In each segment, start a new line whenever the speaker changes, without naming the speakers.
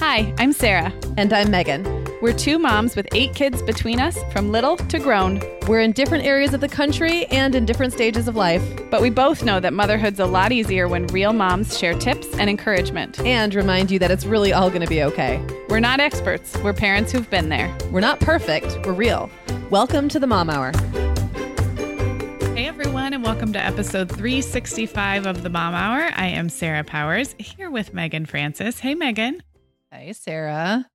Hi, I'm Sarah.
And I'm Meagan.
We're two moms with eight kids between us, from little to grown.
We're in different areas of the country and in different stages of life.
But we both know that motherhood's a lot easier when real moms share tips and encouragement.
And remind you that it's really all going to be okay.
We're not experts, we're parents who've been there.
We're not perfect, we're real. Welcome to the Mom Hour.
Hey everyone, and welcome to episode 365 of the Mom Hour. I am Sarah Powers here with Meagan Francis. Hey, Meagan.
Hey, Sarah.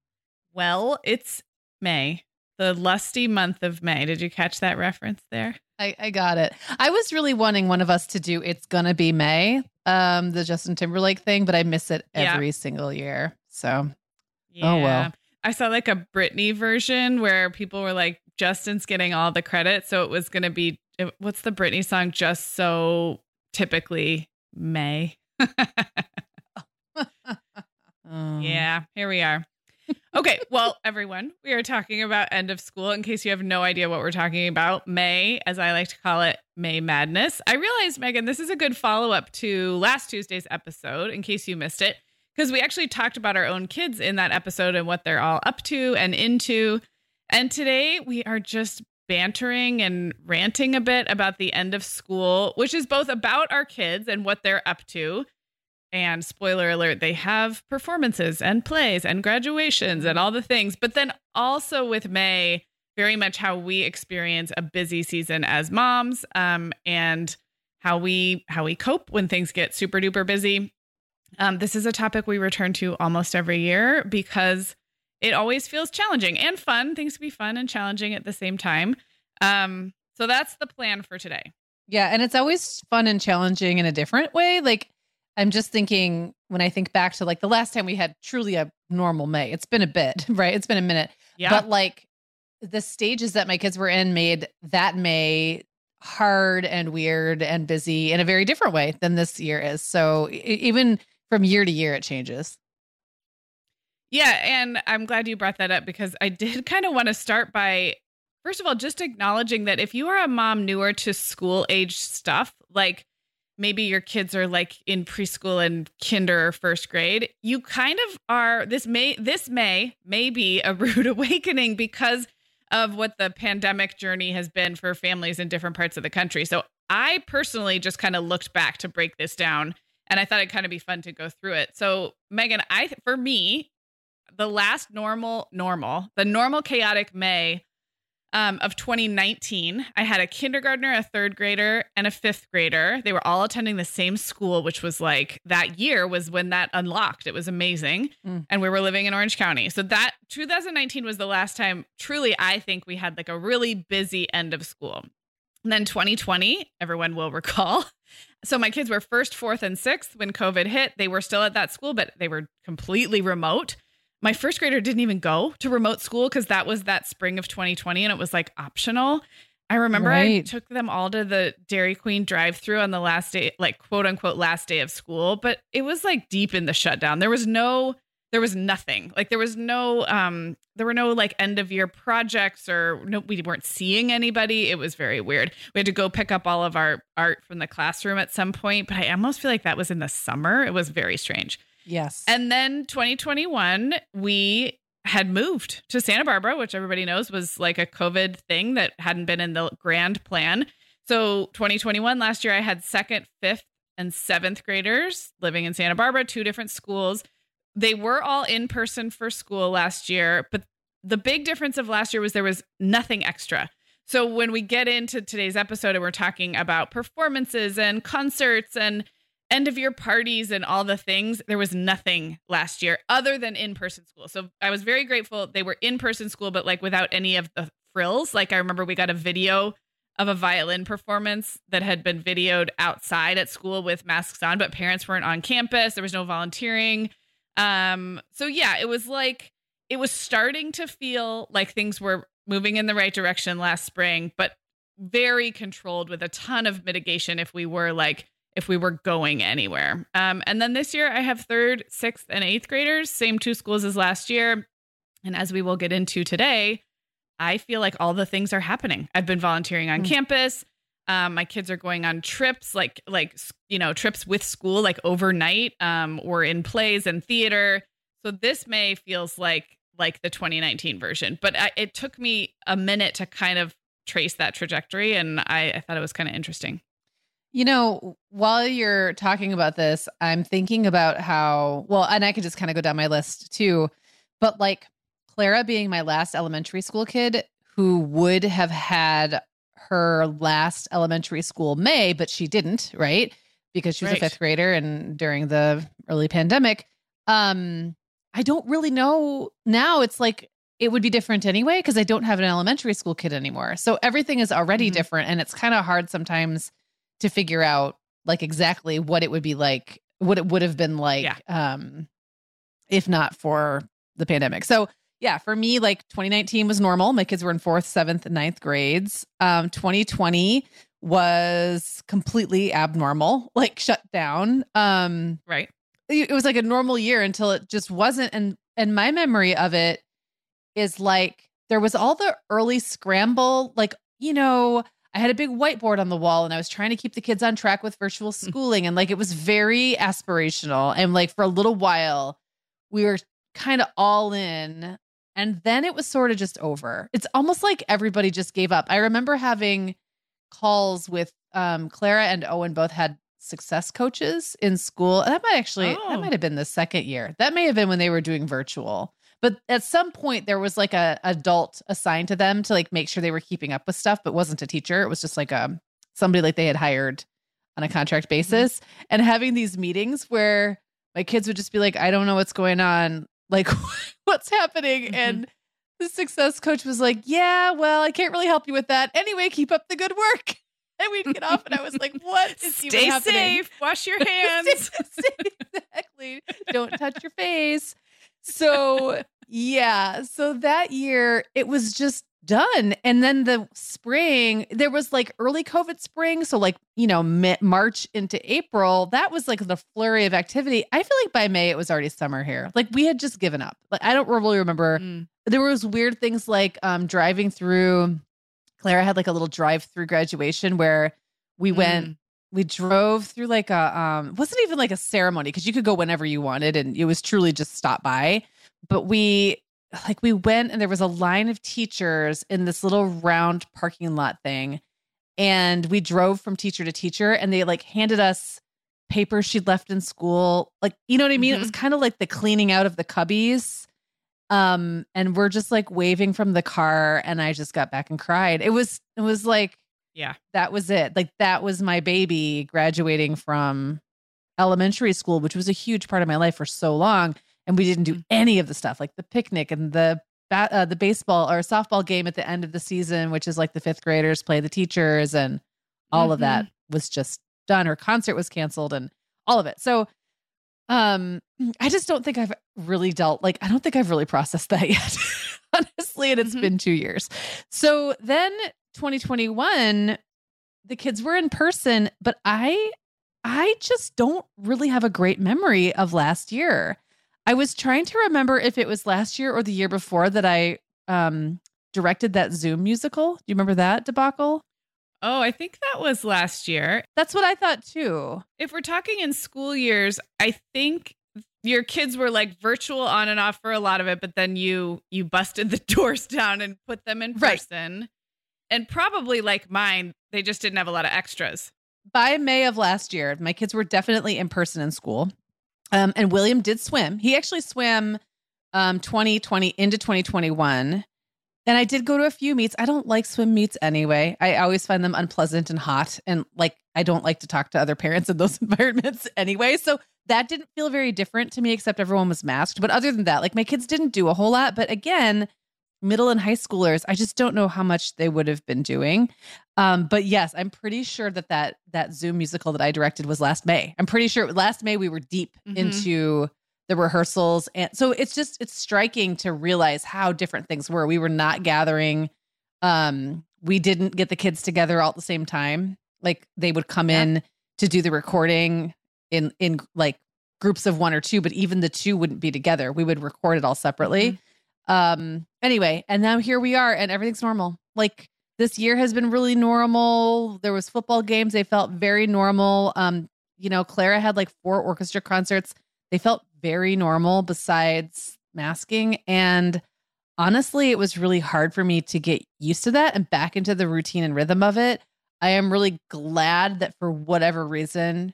Well, it's May, the lusty month of May. Did you catch that reference there?
I, I got it. I was really wanting one of us to do It's Gonna Be May, um, the Justin Timberlake thing, but I miss it every yeah. single year. So, yeah. oh well.
I saw like a Britney version where people were like, Justin's getting all the credit. So it was going to be, what's the Britney song? Just so typically May. Um, yeah, here we are. Okay, well, everyone, we are talking about end of school. In case you have no idea what we're talking about, May, as I like to call it, May Madness. I realized, Meagan, this is a good follow up to last Tuesday's episode, in case you missed it, because we actually talked about our own kids in that episode and what they're all up to and into. And today we are just bantering and ranting a bit about the end of school, which is both about our kids and what they're up to and spoiler alert, they have performances and plays and graduations and all the things. But then also with May, very much how we experience a busy season as moms um, and how we how we cope when things get super duper busy. Um, this is a topic we return to almost every year because it always feels challenging and fun. Things can be fun and challenging at the same time. Um, so that's the plan for today.
Yeah, and it's always fun and challenging in a different way. Like I'm just thinking when I think back to like the last time we had truly a normal May. It's been a bit, right? It's been a minute. Yeah. But like the stages that my kids were in made that May hard and weird and busy in a very different way than this year is. So even from year to year, it changes.
Yeah. And I'm glad you brought that up because I did kind of want to start by, first of all, just acknowledging that if you are a mom newer to school age stuff, like maybe your kids are like in preschool and kinder or first grade you kind of are this may this may may be a rude awakening because of what the pandemic journey has been for families in different parts of the country. So i personally just kind of looked back to break this down and i thought it'd kind of be fun to go through it. So meagan i for me the last normal normal the normal chaotic may um, of 2019, I had a kindergartner, a third grader, and a fifth grader. They were all attending the same school, which was like that year was when that unlocked. It was amazing. Mm. And we were living in Orange County. So that 2019 was the last time, truly, I think we had like a really busy end of school. And then 2020, everyone will recall. So my kids were first, fourth, and sixth when COVID hit. They were still at that school, but they were completely remote my first grader didn't even go to remote school because that was that spring of 2020 and it was like optional. I remember right. I took them all to the Dairy Queen drive through on the last day, like quote unquote last day of school, but it was like deep in the shutdown. There was no, there was nothing. Like there was no, um, there were no like end of year projects or no, we weren't seeing anybody. It was very weird. We had to go pick up all of our art from the classroom at some point, but I almost feel like that was in the summer. It was very strange.
Yes.
And then 2021, we had moved to Santa Barbara, which everybody knows was like a COVID thing that hadn't been in the grand plan. So 2021, last year, I had second, fifth, and seventh graders living in Santa Barbara, two different schools. They were all in person for school last year, but the big difference of last year was there was nothing extra. So when we get into today's episode and we're talking about performances and concerts and end of year parties and all the things, there was nothing last year other than in person school. So I was very grateful they were in person school, but like without any of the frills. Like I remember we got a video of a violin performance that had been videoed outside at school with masks on, but parents weren't on campus. There was no volunteering. Um, so yeah, it was like it was starting to feel like things were moving in the right direction last spring, but very controlled with a ton of mitigation if we were like if we were going anywhere. Um, and then this year I have third, sixth, and eighth graders, same two schools as last year. And as we will get into today, I feel like all the things are happening. I've been volunteering on mm-hmm. campus. Um, my kids are going on trips, like like you know trips with school, like overnight, um, or in plays and theater. So this May feels like like the 2019 version, but I, it took me a minute to kind of trace that trajectory, and I, I thought it was kind of interesting.
You know, while you're talking about this, I'm thinking about how well, and I could just kind of go down my list too, but like Clara being my last elementary school kid who would have had her last elementary school May, but she didn't, right? Because she was right. a fifth grader and during the early pandemic. Um, I don't really know now. It's like it would be different anyway because I don't have an elementary school kid anymore. So everything is already mm-hmm. different. And it's kind of hard sometimes to figure out like exactly what it would be like, what it would have been like yeah. um, if not for the pandemic. So yeah, for me, like 2019 was normal. My kids were in fourth, seventh, and ninth grades. Um, 2020 was completely abnormal, like shut down. Um,
right.
It was like a normal year until it just wasn't. And and my memory of it is like there was all the early scramble, like, you know, I had a big whiteboard on the wall and I was trying to keep the kids on track with virtual hmm. schooling. And like it was very aspirational. And like for a little while, we were kind of all in and then it was sort of just over. It's almost like everybody just gave up. I remember having calls with um, Clara and Owen both had success coaches in school. That might actually oh. that might have been the second year. That may have been when they were doing virtual. But at some point there was like a adult assigned to them to like make sure they were keeping up with stuff, but wasn't a teacher. It was just like a um, somebody like they had hired on a contract mm-hmm. basis. And having these meetings where my kids would just be like, I don't know what's going on. Like what's happening? Mm-hmm. and the success coach was like yeah well i can't really help you with that. Anyway keep up the good work. And we'd get off and i was like what is
Stay
even happening?
safe. Wash your hands.
exactly. Don't touch your face so yeah so that year it was just done. And then the spring, there was like early COVID spring. So, like, you know, March into April, that was like the flurry of activity. I feel like by May, it was already summer here. Like, we had just given up. Like, I don't really remember. Mm. There was weird things like um, driving through. Clara had like a little drive through graduation where we mm. went we drove through like a um wasn't even like a ceremony because you could go whenever you wanted and it was truly just stop by but we like we went and there was a line of teachers in this little round parking lot thing and we drove from teacher to teacher and they like handed us papers she'd left in school like you know what i mean mm-hmm. it was mm-hmm. kind of like the cleaning out of the cubbies um and we're just like waving from the car and i just got back and cried it was it was like
yeah
that was it like that was my baby graduating from elementary school which was a huge part of my life for so long and we didn't do mm. any of the stuff like the picnic and the uh, the baseball or softball game at the end of the season, which is like the fifth graders play the teachers, and all mm-hmm. of that mm-hmm. was just done. Her concert was canceled, and all of it. So, um, I just don't think I've really dealt like I don't think I've really processed that yet, honestly. And it's mm-hmm. been two years. So then 2021, the kids were in person, but I I just don't really have a great memory of last year. I was trying to remember if it was last year or the year before that I um, directed that Zoom musical. Do you remember that debacle?
Oh, I think that was last year.
That's what I thought too.
If we're talking in school years, I think your kids were like virtual on and off for a lot of it, but then you you busted the doors down and put them in person. And probably like mine, they just didn't have a lot of extras.
By May of last year, my kids were definitely in person in school. Um, and William did swim. He actually swam um, 2020 into 2021. And I did go to a few meets. I don't like swim meets anyway. I always find them unpleasant and hot. And like, I don't like to talk to other parents in those environments anyway. So that didn't feel very different to me, except everyone was masked. But other than that, like my kids didn't do a whole lot. But again, middle and high schoolers, I just don't know how much they would have been doing. Um, but yes, I'm pretty sure that that that Zoom musical that I directed was last May. I'm pretty sure last May we were deep mm-hmm. into the rehearsals. And so it's just, it's striking to realize how different things were. We were not gathering. Um, we didn't get the kids together all at the same time. Like they would come yeah. in to do the recording in, in like groups of one or two, but even the two wouldn't be together. We would record it all separately. Mm-hmm. Um, anyway, and now here we are and everything's normal. Like this year has been really normal. There was football games. They felt very normal. Um, you know, Clara had like four orchestra concerts. They felt very normal besides masking. And honestly, it was really hard for me to get used to that and back into the routine and rhythm of it. I am really glad that for whatever reason,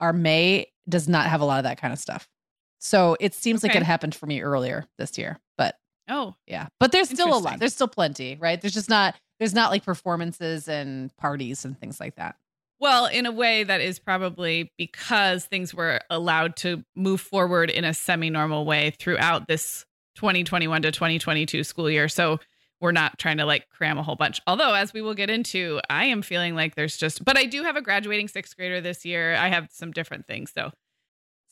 our May does not have a lot of that kind of stuff. So it seems okay. like it happened for me earlier this year, but
oh,
yeah. But there's still a lot. There's still plenty, right? There's just not there's not like performances and parties and things like that.
Well, in a way that is probably because things were allowed to move forward in a semi-normal way throughout this 2021 to 2022 school year. So we're not trying to like cram a whole bunch. Although, as we will get into, I am feeling like there's just, but I do have a graduating sixth grader this year. I have some different things. So,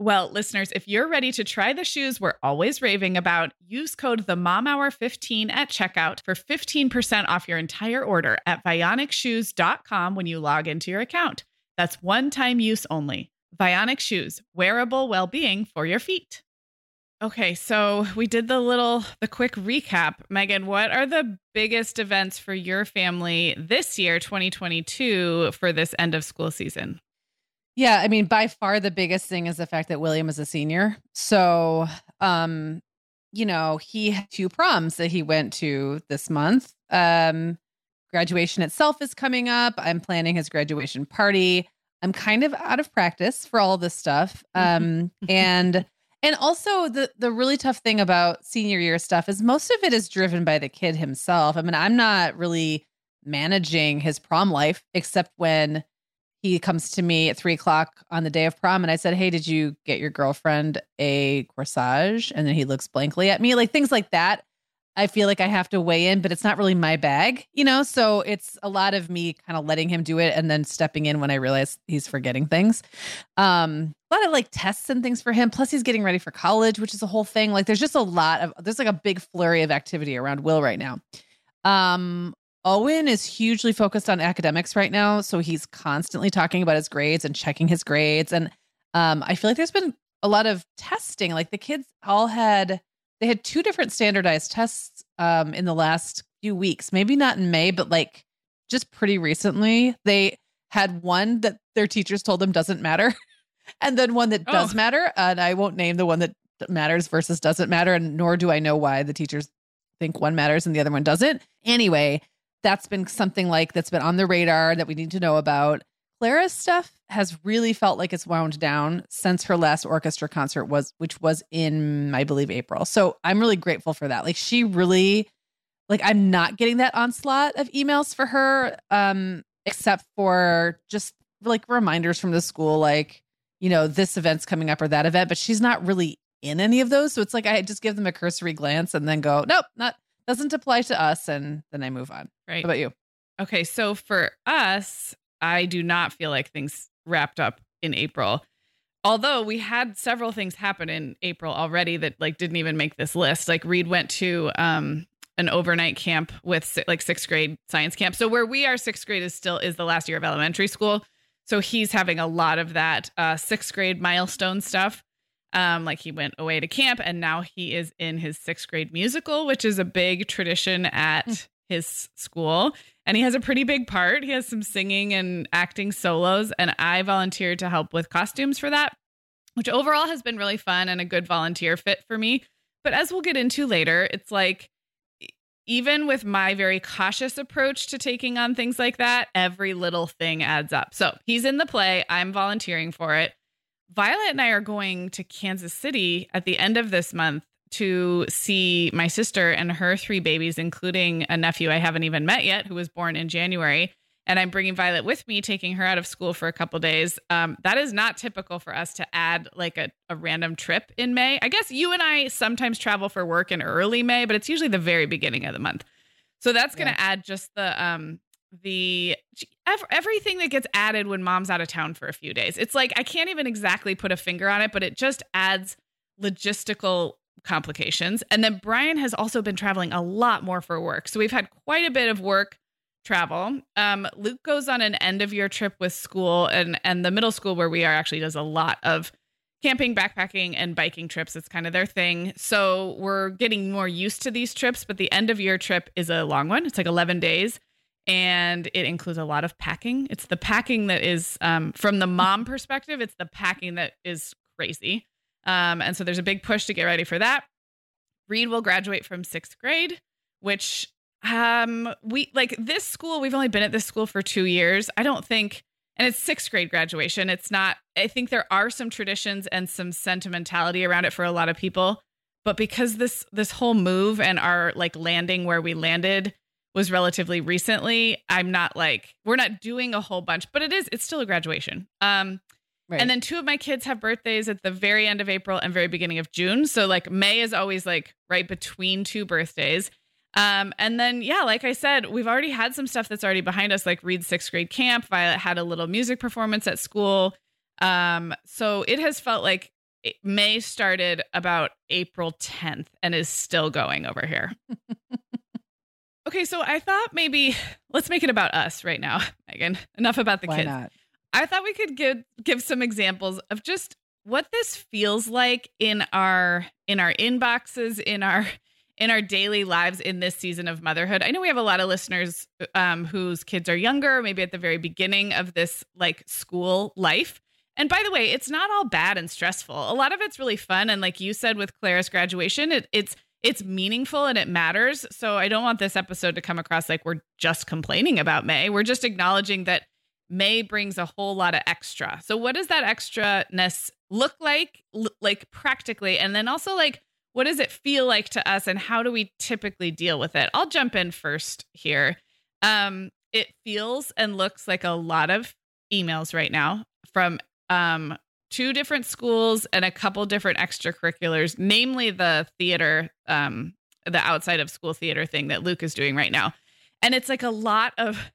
Well, listeners, if you're ready to try the shoes we're always raving about, use code the Mom Hour 15 at checkout for 15% off your entire order at vionicshoes.com when you log into your account. That's one time use only. Vionic shoes, wearable well being for your feet. Okay, so we did the little the quick recap. Meagan, what are the biggest events for your family this year, 2022, for this end of school season?
Yeah, I mean, by far the biggest thing is the fact that William is a senior. So, um, you know, he had two proms that he went to this month. Um, graduation itself is coming up. I'm planning his graduation party. I'm kind of out of practice for all this stuff. Um, and and also the the really tough thing about senior year stuff is most of it is driven by the kid himself. I mean, I'm not really managing his prom life except when he comes to me at three o'clock on the day of prom and I said, Hey, did you get your girlfriend a corsage? And then he looks blankly at me, like things like that. I feel like I have to weigh in, but it's not really my bag, you know? So it's a lot of me kind of letting him do it and then stepping in when I realize he's forgetting things. Um, a lot of like tests and things for him. Plus, he's getting ready for college, which is a whole thing. Like, there's just a lot of, there's like a big flurry of activity around Will right now. Um, Owen is hugely focused on academics right now. So he's constantly talking about his grades and checking his grades. And um, I feel like there's been a lot of testing. Like the kids all had they had two different standardized tests um, in the last few weeks. Maybe not in May, but like just pretty recently. They had one that their teachers told them doesn't matter, and then one that oh. does matter. And I won't name the one that matters versus doesn't matter, and nor do I know why the teachers think one matters and the other one doesn't. Anyway, that's been something like that's been on the radar that we need to know about. Clara's stuff has really felt like it's wound down since her last orchestra concert was which was in I believe April. So I'm really grateful for that. Like she really like I'm not getting that onslaught of emails for her um except for just like reminders from the school like you know this event's coming up or that event but she's not really in any of those so it's like I just give them a cursory glance and then go nope not doesn't apply to us and then I move on.
Right.
How about you?
Okay, so for us, I do not feel like things wrapped up in April. Although we had several things happen in April already that like didn't even make this list. Like Reed went to um an overnight camp with like sixth grade science camp. So where we are sixth grade is still is the last year of elementary school. So he's having a lot of that uh, sixth grade milestone stuff. Um, like he went away to camp and now he is in his sixth grade musical, which is a big tradition at hmm. his school. And he has a pretty big part. He has some singing and acting solos. And I volunteered to help with costumes for that, which overall has been really fun and a good volunteer fit for me. But as we'll get into later, it's like, even with my very cautious approach to taking on things like that, every little thing adds up. So he's in the play. I'm volunteering for it. Violet and I are going to Kansas City at the end of this month to see my sister and her three babies, including a nephew I haven't even met yet, who was born in January. And I'm bringing Violet with me, taking her out of school for a couple days. Um, that is not typical for us to add like a, a random trip in May. I guess you and I sometimes travel for work in early May, but it's usually the very beginning of the month. So that's going to yeah. add just the um, the everything that gets added when mom's out of town for a few days. It's like I can't even exactly put a finger on it, but it just adds logistical complications. And then Brian has also been traveling a lot more for work. So we've had quite a bit of work travel. Um, Luke goes on an end of year trip with school and and the middle school where we are actually does a lot of camping, backpacking, and biking trips. It's kind of their thing. So we're getting more used to these trips, but the end of year trip is a long one. It's like 11 days and it includes a lot of packing. It's the packing that is, um, from the mom perspective, it's the packing that is crazy. Um, and so there's a big push to get ready for that. Reed will graduate from sixth grade, which um, we like this school. We've only been at this school for two years. I don't think, and it's sixth grade graduation. It's not. I think there are some traditions and some sentimentality around it for a lot of people, but because this this whole move and our like landing where we landed was relatively recently, I'm not like we're not doing a whole bunch, but it is it's still a graduation. Um right. and then two of my kids have birthdays at the very end of April and very beginning of June. So like May is always like right between two birthdays. Um, and then yeah, like I said, we've already had some stuff that's already behind us, like Reed's sixth grade camp. Violet had a little music performance at school. Um, so it has felt like May started about April 10th and is still going over here. Okay, so I thought maybe let's make it about us right now, Meagan. Enough about the
Why
kids.
Not?
I thought we could give give some examples of just what this feels like in our in our inboxes, in our in our daily lives in this season of motherhood. I know we have a lot of listeners um, whose kids are younger, maybe at the very beginning of this like school life. And by the way, it's not all bad and stressful. A lot of it's really fun. And like you said with Clara's graduation, it, it's it's meaningful and it matters. So I don't want this episode to come across like we're just complaining about May. We're just acknowledging that May brings a whole lot of extra. So what does that extraness look like like practically and then also like what does it feel like to us and how do we typically deal with it? I'll jump in first here. Um it feels and looks like a lot of emails right now from um two different schools and a couple different extracurriculars, namely the theater, um, the outside of school theater thing that Luke is doing right now. And it's like a lot of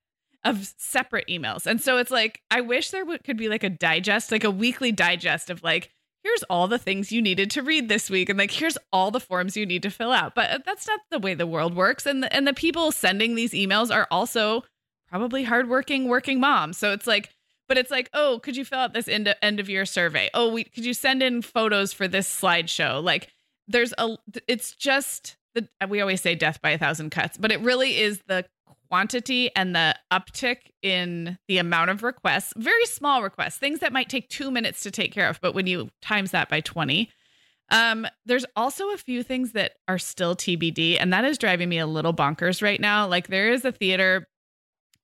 of separate emails. And so it's like I wish there could be like a digest, like a weekly digest of like here's all the things you needed to read this week and like here's all the forms you need to fill out. But that's not the way the world works and the, and the people sending these emails are also probably hardworking working moms. So it's like but it's like, oh, could you fill out this end of, end of year survey? Oh, we could you send in photos for this slideshow? Like there's a it's just the we always say death by a thousand cuts, but it really is the quantity and the uptick in the amount of requests, very small requests, things that might take 2 minutes to take care of, but when you times that by 20, um, there's also a few things that are still TBD, and that is driving me a little bonkers right now. Like there is a theater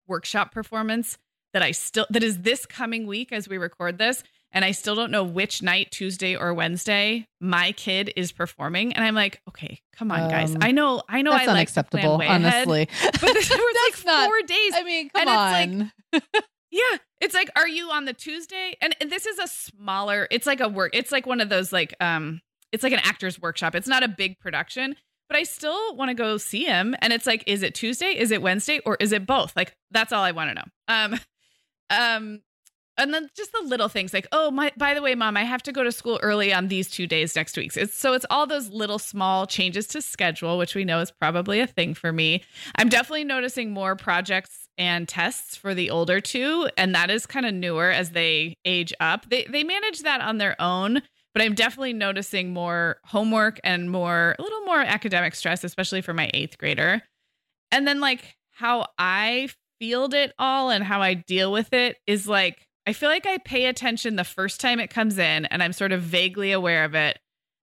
workshop performance that I still that is this coming week as we record this and I still don't know which night, Tuesday or Wednesday, my kid is performing. And I'm like, okay, come on, guys. Um, I know, I know,
that's
I
unacceptable,
like
honestly.
Ahead, but this was like not, four days.
I mean, come on.
Like, yeah, it's like, are you on the Tuesday? And, and this is a smaller. It's like a work. It's like one of those like, um, it's like an actor's workshop. It's not a big production, but I still want to go see him. And it's like, is it Tuesday? Is it Wednesday? Or is it both? Like, that's all I want to know. Um, um, and then just the little things like oh my by the way mom i have to go to school early on these two days next week. It's, so it's all those little small changes to schedule which we know is probably a thing for me. I'm definitely noticing more projects and tests for the older two and that is kind of newer as they age up. They, they manage that on their own but i'm definitely noticing more homework and more a little more academic stress especially for my eighth grader. And then like how i field it all and how i deal with it is like I feel like I pay attention the first time it comes in and I'm sort of vaguely aware of it.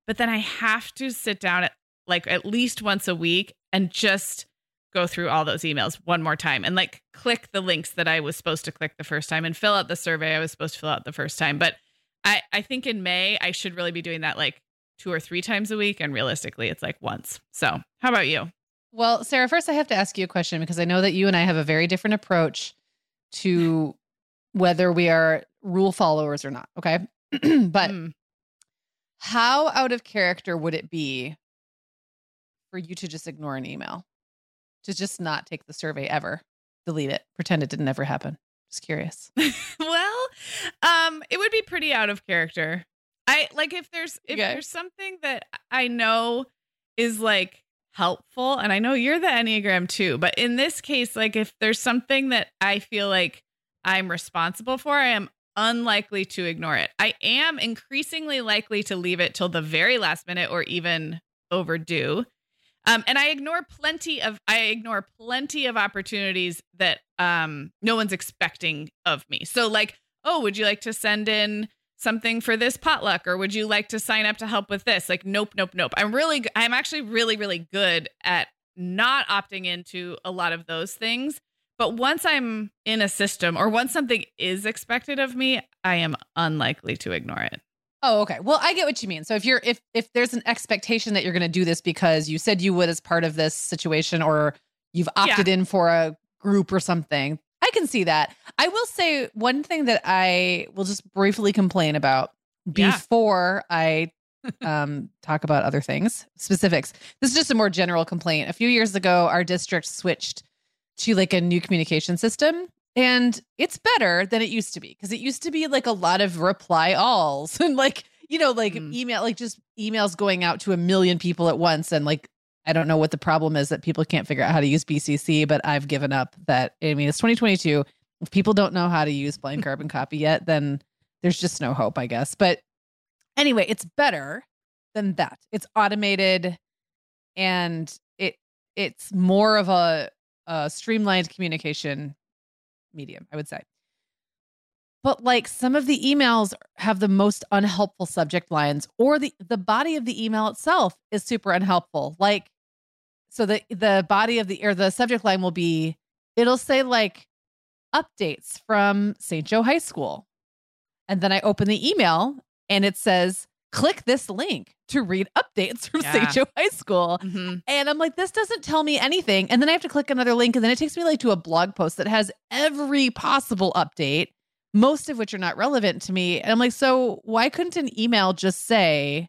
But then I have to sit down at like at least once a week and just go through all those emails one more time and like click the links that I was supposed to click the first time and fill out the survey I was supposed to fill out the first time. But I, I think in May I should really be doing that like two or three times a week. And realistically, it's like once. So how about you?
Well, Sarah, first I have to ask you a question because I know that you and I have a very different approach to whether we are rule followers or not. Okay. but mm. how out of character would it be for you to just ignore an email, to just not take the survey ever, delete it, pretend it didn't ever happen? Just curious.
well, um, it would be pretty out of character. I like if there's if okay. there's something that I know is like helpful, and I know you're the Enneagram too, but in this case, like if there's something that I feel like I'm responsible for, I am unlikely to ignore it. I am increasingly likely to leave it till the very last minute or even overdue. Um, and I ignore plenty of I ignore plenty of opportunities that um, no one's expecting of me. So like, oh, would you like to send in something for this potluck or would you like to sign up to help with this? Like, nope, nope, nope. I'm really I'm actually really really good at not opting into a lot of those things but once I'm in a system or once something is expected of me, I am unlikely to ignore it.
Oh, okay. Well, I get what you mean. So if you're if if there's an expectation that you're going to do this because you said you would as part of this situation or you've opted yeah. in for a group or something, I can see that. I will say one thing that I will just briefly complain about before yeah. I um, talk about other things, specifics. This is just a more general complaint. A few years ago, our district switched to like a new communication system and it's better than it used to be because it used to be like a lot of reply alls and like you know like mm. email like just emails going out to a million people at once and like i don't know what the problem is that people can't figure out how to use bcc but i've given up that i mean it's 2022 if people don't know how to use blind carbon copy yet then there's just no hope i guess but anyway it's better than that it's automated and it it's more of a a streamlined communication medium, I would say. But like some of the emails have the most unhelpful subject lines, or the the body of the email itself is super unhelpful. Like, so the the body of the or the subject line will be, it'll say like updates from St. Joe High School, and then I open the email and it says click this link to read updates from yeah. St. Joe High School. Mm-hmm. And I'm like, this doesn't tell me anything. And then I have to click another link, and then it takes me like to a blog post that has every possible update, most of which are not relevant to me. And I'm like, so why couldn't an email just say,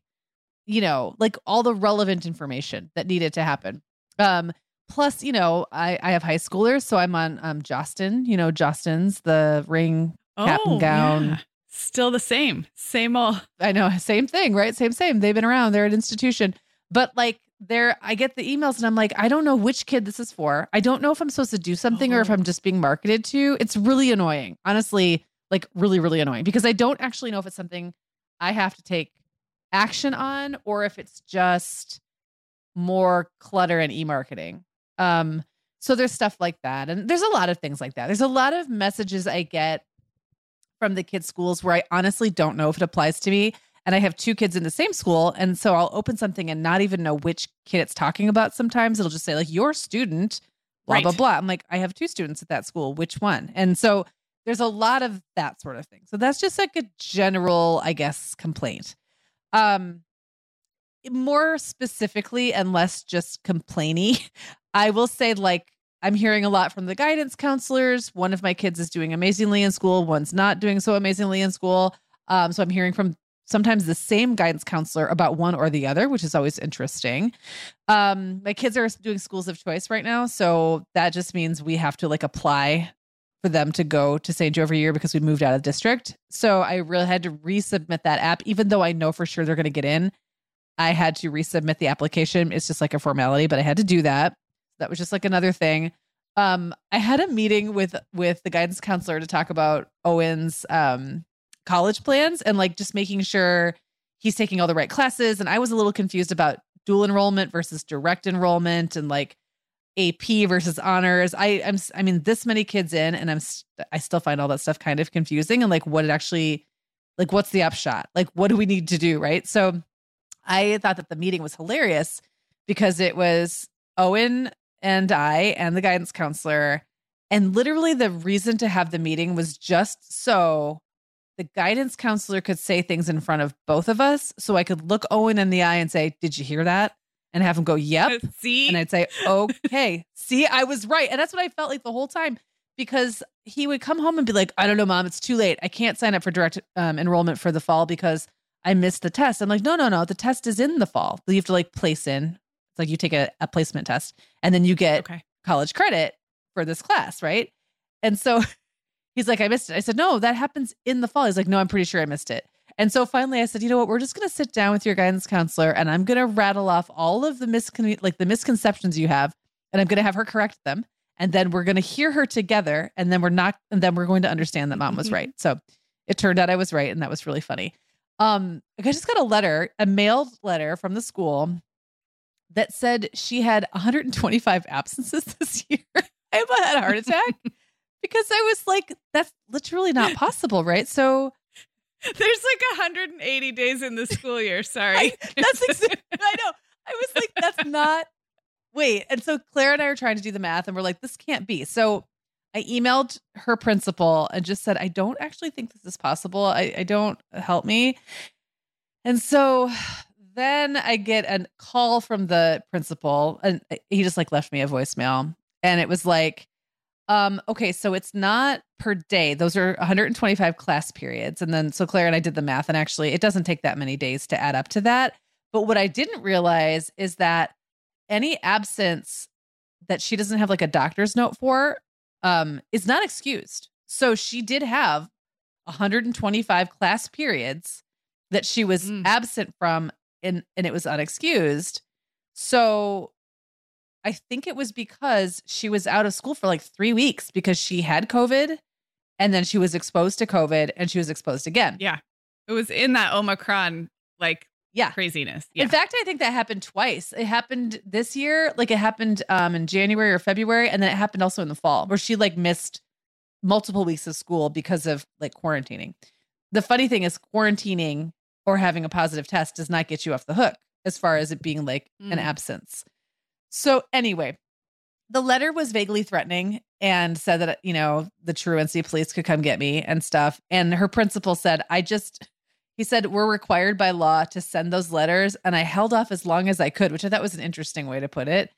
you know, like all the relevant information that needed to happen? Um, plus, you know, I, I have high schoolers, so I'm on um Jostens, you know, Jostens the ring cap oh, and gown. Yeah
Still the same. Same old.
I know. Same thing, right? Same, same. They've been around. They're an institution. But like, there, I get the emails and I'm like, I don't know which kid this is for. I don't know if I'm supposed to do something oh. or if I'm oh. just being marketed to. It's really annoying. Honestly, like, really, really annoying because I don't actually know if it's something I have to take action on or if it's just more clutter and e-marketing. Um, so there's stuff like that. And there's a lot of things like that. There's a lot of messages I get from the kids' schools where I honestly don't know if it applies to me. And I have two kids in the same school. And so I'll open something and not even know which kid it's talking about sometimes. It'll just say, like, your student, blah, right. blah, blah. I'm like, I have two students at that school. Which one? And so there's a lot of that sort of thing. So that's just like a general, I guess, complaint. Um, more specifically and less just complainy, I will say, like, I'm hearing a lot from the guidance counselors. One of my kids is doing amazingly in school, one's not doing so amazingly in school. Um, so I'm hearing from sometimes the same guidance counselor about one or the other, which is always interesting. Um, my kids are doing schools of choice right now. So that just means we have to like apply for them to go to St. Joe every year because we moved out of district. So I really had to resubmit that app, even though I know for sure they're going to get in. I had to resubmit the application. It's just like a formality, but I had to do that. That was just like another thing. Um, I had a meeting with with the guidance counselor to talk about Owen's um, college plans and like just making sure he's taking all the right classes. And I was a little confused about dual enrollment versus direct enrollment and like AP versus honors. I I'm I mean this many kids in and I'm st- I still find all that stuff kind of confusing and like what it actually like what's the upshot? Like what do we need to do, right? So I thought that the meeting was hilarious because it was Owen and I and the guidance counselor. And literally, the reason to have the meeting was just so the guidance counselor could say things in front of both of us. So I could look Owen in the eye and say, Did you hear that? And have him go, Yep.
See?
And I'd say, Okay, see, I was right. And that's what I felt like the whole time because he would come home and be like, I don't know, mom, it's too late. I can't sign up for direct um, enrollment for the fall because I missed the test. I'm like, no, no, no. The test is in the fall. You have to like place in. It's like you take a, a placement test and then you get okay. college credit for this class, right? And so he's like, I missed it. I said, no, that happens in the fall. He's like, no, I'm pretty sure I missed it. And so finally I said, you know what? We're just going to sit down with your guidance counselor and I'm going to rattle off all of the miscon- like the misconceptions you have and I'm going to have her correct them. And then we're going to hear her together and then we're not, and then we're going to understand that mom was mm-hmm. right. So it turned out I was right. And that was really funny. Um, I just got a letter, a mailed letter from the school that said she had 125 absences this year. I about had a heart attack because I was like, that's literally not possible, right? So
there's like 180 days in the school year. Sorry. I,
that's exactly, I know. I was like, that's not wait. And so Claire and I are trying to do the math and we're like, this can't be. So I emailed her principal and just said, I don't actually think this is possible. I, I don't help me. And so then I get a call from the principal and he just like left me a voicemail. And it was like, um, okay, so it's not per day. Those are 125 class periods. And then so Claire and I did the math, and actually it doesn't take that many days to add up to that. But what I didn't realize is that any absence that she doesn't have like a doctor's note for um, is not excused. So she did have 125 class periods that she was mm. absent from and and it was unexcused. So I think it was because she was out of school for like 3 weeks because she had COVID and then she was exposed to COVID and she was exposed again.
Yeah. It was in that Omicron like yeah. Craziness. Yeah.
in fact i think that happened twice. It happened this year like it happened um in january or february and then it happened also in the fall where she like missed multiple weeks of school because of like quarantining. The funny thing is quarantining or having a positive test does not get you off the hook as far as it being like mm. an absence. So anyway the letter was vaguely threatening and said that you know the truancy police could come get me and stuff and her principal said i just he said, We're required by law to send those letters. And I held off as long as I could, which I thought was an interesting way to put it.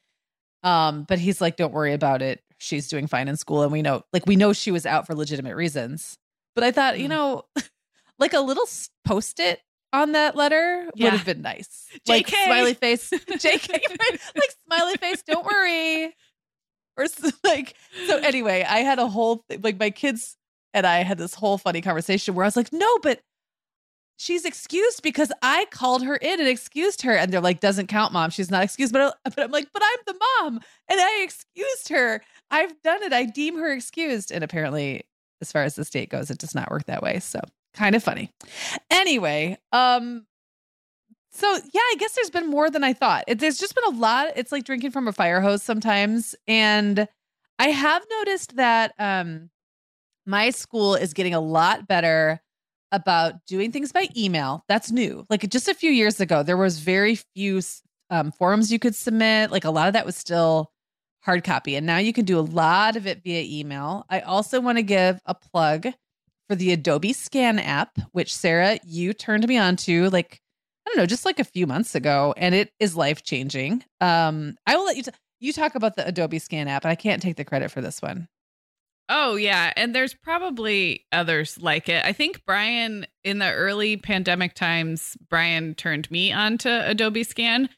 Um, but he's like, Don't worry about it. She's doing fine in school. And we know, like, we know she was out for legitimate reasons. But I thought, mm. you know, like a little post it on that letter yeah. would have been nice.
JK.
Like, smiley face. JK, like, smiley face, don't worry. Or like, so anyway, I had a whole, like, my kids and I had this whole funny conversation where I was like, No, but she's excused because I called her in and excused her. And they're like, doesn't count, mom. She's not excused. But, but I'm like, but I'm the mom and I excused her. I've done it. I deem her excused. And apparently, as far as the state goes, it does not work that way. So kind of funny. Anyway, um, So yeah, I guess there's been more than I thought. It, there's just been a lot. It's like drinking from a fire hose sometimes, and I have noticed that um, my school is getting a lot better about doing things by email. That's new. Like just a few years ago, there was very few um, forums you could submit. Like a lot of that was still hard copy, and now you can do a lot of it via email. I also want to give a plug for the Adobe Scan app, which Sarah you turned me on to like I don't know, just like a few months ago, and it is life changing. Um, I will let you t- you talk about the Adobe Scan app, and I can't take the credit for this one.
Oh yeah, and there's probably others like it. I think Brian in the early pandemic times, Brian turned me onto Adobe Scan.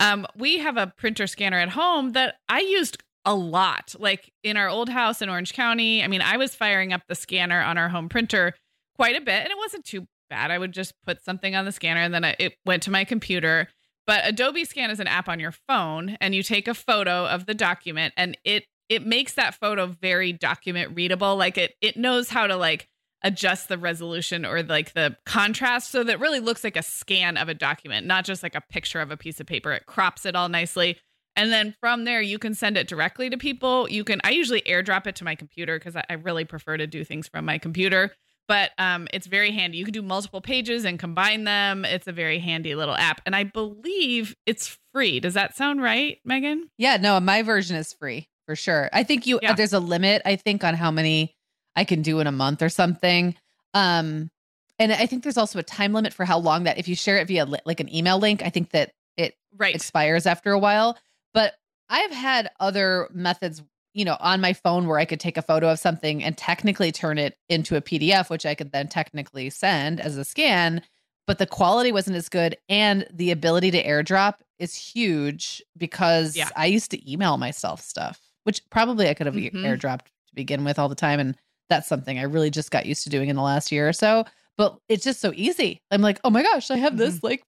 Um, we have a printer scanner at home that I used a lot. Like in our old house in Orange County, I mean, I was firing up the scanner on our home printer quite a bit, and it wasn't too bad. I would just put something on the scanner, and then it went to my computer. But Adobe Scan is an app on your phone, and you take a photo of the document, and it it makes that photo very document readable. Like it it knows how to like adjust the resolution or like the contrast so that really looks like a scan of a document, not just like a picture of a piece of paper. It crops it all nicely. And then from there, you can send it directly to people. You can, I usually airdrop it to my computer because I, I, really prefer to do things from my computer. But um, it's very handy. You can do multiple pages and combine them. It's a very handy little app. And I believe it's free. Does that sound right, Meagan?
Yeah, no, my version is free for sure. I think you yeah. there's a limit I think on how many I can do in a month or something. Um and I think there's also a time limit for how long that if you share it via li- like an email link, I think that it right. expires after a while. But I've had other methods, you know, on my phone where I could take a photo of something and technically turn it into a PDF, which I could then technically send as a scan, but the quality wasn't as good and the ability to airdrop is huge because yeah. I used to email myself stuff which probably I could have mm-hmm. airdropped to begin with all the time. And that's something I really just got used to doing in the last year or so. But it's just so easy. I'm like, oh my gosh, I have this mm-hmm. like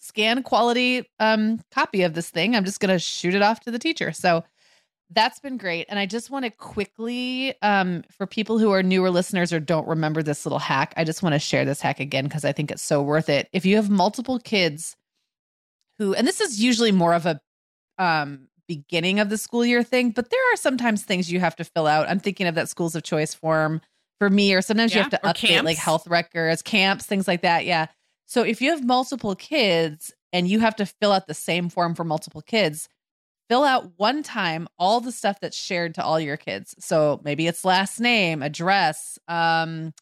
scan quality um copy of this thing. I'm just gonna shoot it off to the teacher. So that's been great. And I just want to quickly, um, for people who are newer listeners or don't remember this little hack, I just want to share this hack again because I think it's so worth it. If you have multiple kids who, and this is usually more of a um beginning of the school year thing, but there are sometimes things you have to fill out. I'm thinking of that schools of choice form for me, or sometimes yeah, you have to update camps. like health records, camps, things like that. Yeah. So if you have multiple kids and you have to fill out the same form for multiple kids, fill out one time all the stuff that's shared to all your kids. So maybe it's last name, address, um,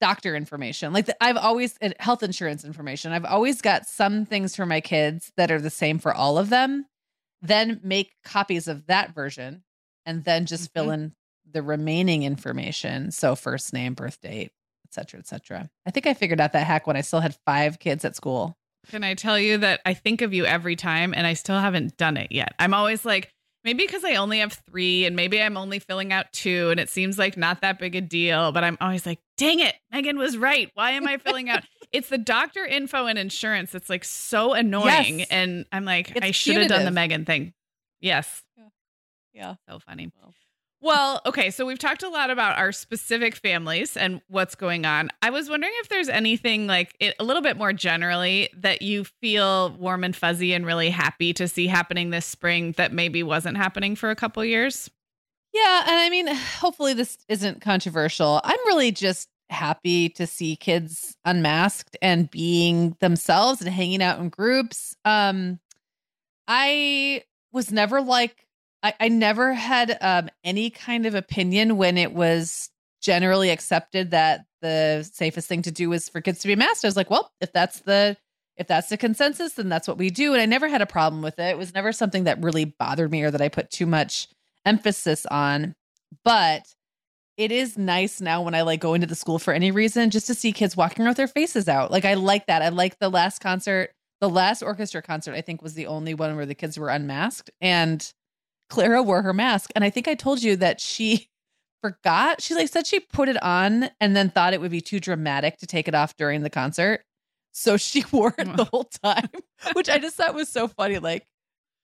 doctor information. Like the, I've always health insurance information. I've always got some things for my kids that are the same for all of them then make copies of that version and then just mm-hmm. fill in the remaining information. So first name birth date etc etc i think i figured out that hack when i still had five kids at school.
Can i tell you that i think of you every time and i still haven't done it yet? I'm always like maybe because i only have three and maybe i'm only filling out two and it seems like not that big a deal but i'm always like dang it meagan was right. Why am i filling out it's the doctor info and insurance that's like so annoying. Yes. And I'm like, it's I should have done the Meagan thing. Yes.
Yeah. yeah.
So funny. Well. well, okay. So we've talked a lot about our specific families and what's going on. I was wondering if there's anything like it, a little bit more generally that you feel warm and fuzzy and really happy to see happening this spring that maybe wasn't happening for a couple years.
Yeah, and I mean, hopefully this isn't controversial. I'm really just happy to see kids unmasked and being themselves and hanging out in groups. Um, I was never like I, I never had um, any kind of opinion when it was generally accepted that the safest thing to do is for kids to be masked. I was like, well, if that's the if that's the consensus, then that's what we do. And I never had a problem with it. It was never something that really bothered me or that I put too much emphasis on. But it is nice now when I like go into the school for any reason just to see kids walking with their faces out. Like I like that. I like the last concert, the last orchestra concert, I think was the only one where the kids were unmasked and Clara wore her mask. And I think I told you that she forgot. She like said she put it on and then thought it would be too dramatic to take it off during the concert. So she wore it the whole time, which I just thought was so funny. Like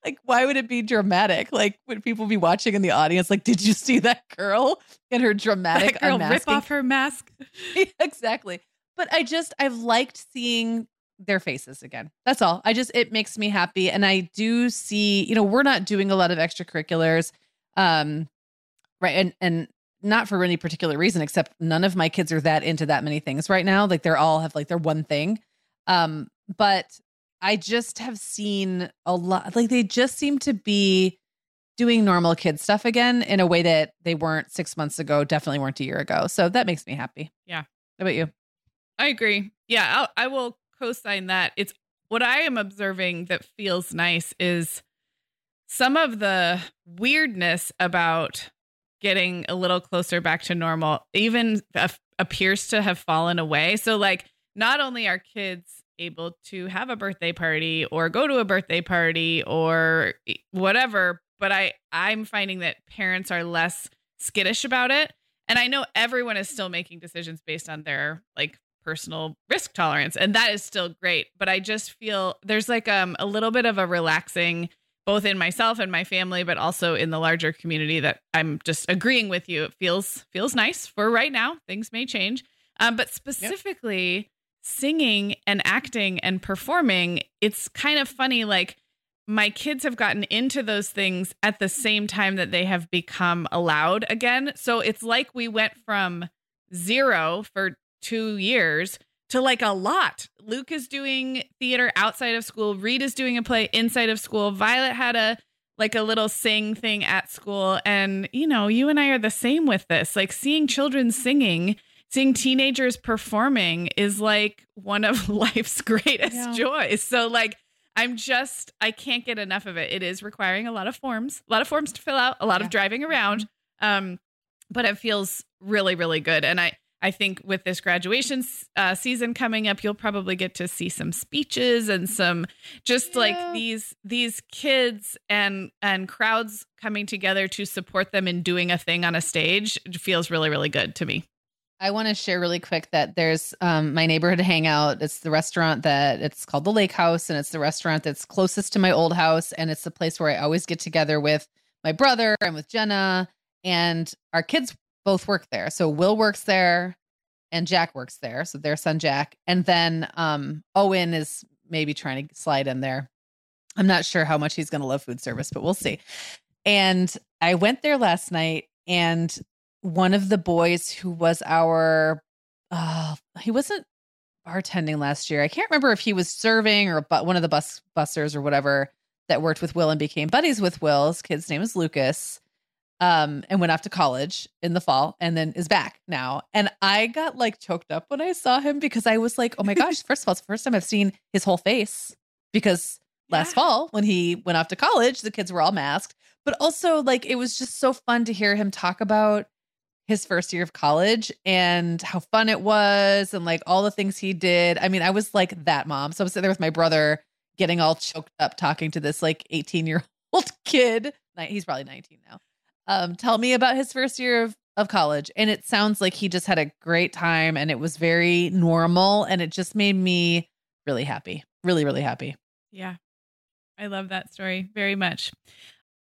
like why would it be dramatic like would people be watching in the audience like did you see that girl in her dramatic
that girl unmasking? rip off her mask
exactly but i just i've liked seeing their faces again. That's all. I just it makes me happy and I do see, you know, we're not doing a lot of extracurriculars um right and and not for any particular reason except none of my kids are that into that many things right now. Like they're all have like their one thing. Um but I just have seen a lot like they just seem to be doing normal kid stuff again in a way that they weren't 6 months ago, definitely weren't a year ago. So that makes me happy.
Yeah.
How about you?
I agree. Yeah, I'll, I will co-sign that. It's what I am observing that feels nice is some of the weirdness about getting a little closer back to normal even appears to have fallen away. So like not only are kids able to have a birthday party or go to a birthday party or whatever, but I I'm finding that parents are less skittish about it. And I know everyone is still making decisions based on their like personal risk tolerance and that is still great but i just feel there's like um a little bit of a relaxing both in myself and my family but also in the larger community that i'm just agreeing with you it feels feels nice for right now things may change um, but specifically yep. Singing and acting and performing it's kind of funny like my kids have gotten into those things at the same time that they have become allowed again so it's like we went from zero for two years to like a lot. Luke is doing theater outside of school. Reed is doing a play inside of school. Violet had a like a little sing thing at school. And, you know, you and I are the same with this. Like seeing children singing, seeing teenagers performing is like one of life's greatest yeah. joys. So, like, I'm just, I can't get enough of it. It is requiring a lot of forms, a lot of forms to fill out, a lot yeah. of driving around. Mm-hmm. Um, but it feels really, really good. And I, I think with this graduation uh, season coming up, you'll probably get to see some speeches and some just yeah. like these these kids and and crowds coming together to support them in doing a thing on a stage. It feels really really good to me.
I want to share really quick that there's um, my neighborhood hangout. It's the restaurant that it's called the Lake House, and it's the restaurant that's closest to my old house, and it's the place where I always get together with my brother and with Jenna, and our kids both work there. So Will works there and Jack works there. So their son Jack. And then um Owen is maybe trying to slide in there. I'm not sure how much he's going to love food service, but we'll see. And I went there last night and one of the boys who was our uh he wasn't bartending last year. I can't remember if he was serving or but one of the bus busters or whatever that worked with Will and became buddies with Will's kid's name is Lucas um, and went off to college in the fall and then is back now. And I got like choked up when I saw him because I was like, oh my gosh, first of all, it's the first time I've seen his whole face because last yeah. fall when he went off to college, the kids were all masked. But also, like, it was just so fun to hear him talk about his first year of college and how fun it was and like all the things he did. I mean, I was like that mom. So I was sitting there with my brother getting all choked up talking to this like 18 year old kid. He's probably 19 now um, tell me about his first year of, of college. And it sounds like he just had a great time and it was very normal. And it just made me really happy. Really, really happy.
Yeah. I love that story very much.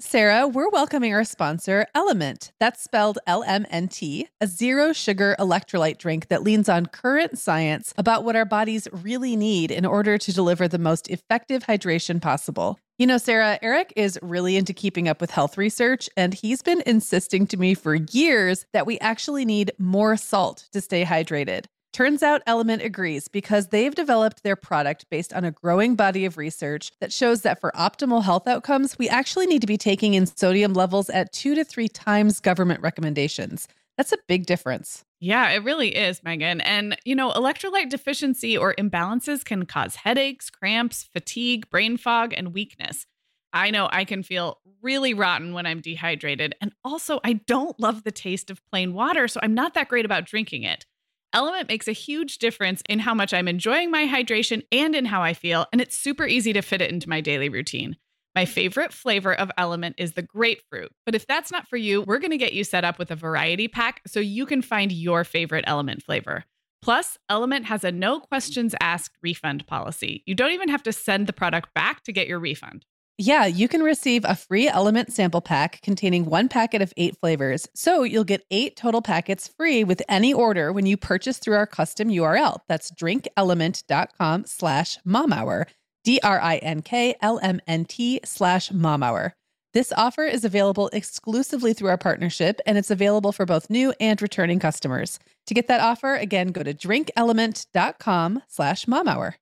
Sarah, we're welcoming our sponsor, Element. That's spelled L M N T, a zero sugar electrolyte drink that leans on current science about what our bodies really need in order to deliver the most effective hydration possible. You know, Sarah, Eric is really into keeping up with health research, and he's been insisting to me for years that we actually need more salt to stay hydrated. Turns out Element agrees because they've developed their product based on a growing body of research that shows that for optimal health outcomes, we actually need to be taking in sodium levels at two to three times government recommendations. That's a big difference.
Yeah, it really is, Meagan. And, you know, electrolyte deficiency or imbalances can cause headaches, cramps, fatigue, brain fog, and weakness. I know I can feel really rotten when I'm dehydrated. And also, I don't love the taste of plain water, so I'm not that great about drinking it. Element makes a huge difference in how much I'm enjoying my hydration and in how I feel, and it's super easy to fit it into my daily routine. My favorite flavor of Element is the grapefruit. But if that's not for you, we're going to get you set up with a variety pack so you can find your favorite Element flavor. Plus, Element has a no questions asked refund policy. You don't even have to send the product back to get your refund.
Yeah, you can receive a free element sample pack containing one packet of eight flavors. So you'll get eight total packets free with any order when you purchase through our custom URL. That's drinkelement.com slash momhour. D-R-I-N-K-L-M-N-T slash momhour. This offer is available exclusively through our partnership, and it's available for both new and returning customers. To get that offer, again, go to drinkelement.com slash momhour.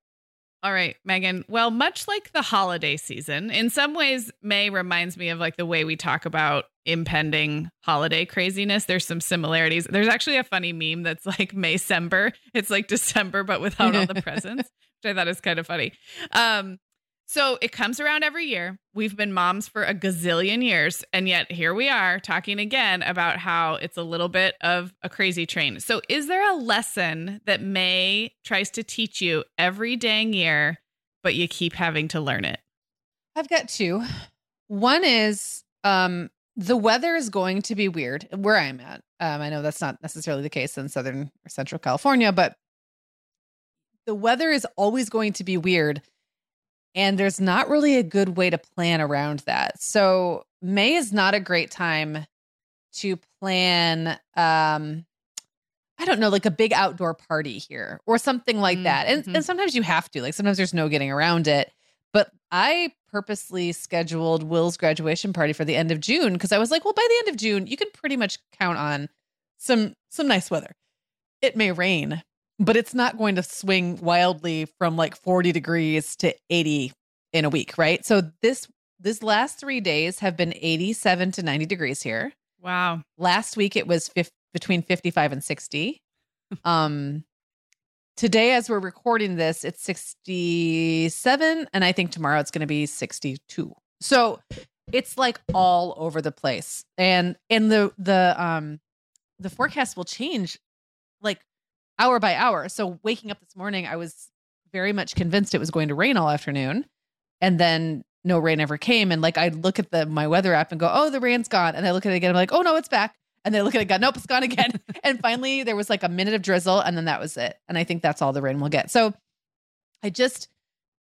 All right, Meagan. Well, much like the holiday season, in some ways, May reminds me of like the way we talk about impending holiday craziness. There's some similarities. There's actually a funny meme that's like May Maycember. It's like December, but without all the presents, which I thought is kind of funny. Um, so it comes around every year. We've been moms for a gazillion years. And yet here we are talking again about how it's a little bit of a crazy train. So, is there a lesson that May tries to teach you every dang year, but you keep having to learn it?
I've got two. One is um, the weather is going to be weird where I'm at. Um, I know that's not necessarily the case in Southern or Central California, but the weather is always going to be weird and there's not really a good way to plan around that. So May is not a great time to plan um I don't know, like a big outdoor party here or something like mm-hmm. that. And, and sometimes you have to, like sometimes there's no getting around it. But I purposely scheduled Will's graduation party for the end of June because I was like, well, by the end of June, you can pretty much count on some some nice weather. It may rain, but it's not going to swing wildly from like 40 degrees to 80 in a week, right? So this this last 3 days have been 87 to 90 degrees here.
Wow.
Last week it was between 55 and 60. um today as we're recording this it's 67 and I think tomorrow it's going to be 62. So it's like all over the place. And and the the um the forecast will change hour by hour. So waking up this morning, I was very much convinced it was going to rain all afternoon. And then no rain ever came. And like I look at the my weather app and go, oh, the rain's gone. And I look at it again, I'm like, oh no, it's back. And then I look at it again, nope, it's gone again. and finally there was like a minute of drizzle, and then that was it. And I think that's all the rain we'll get. So I just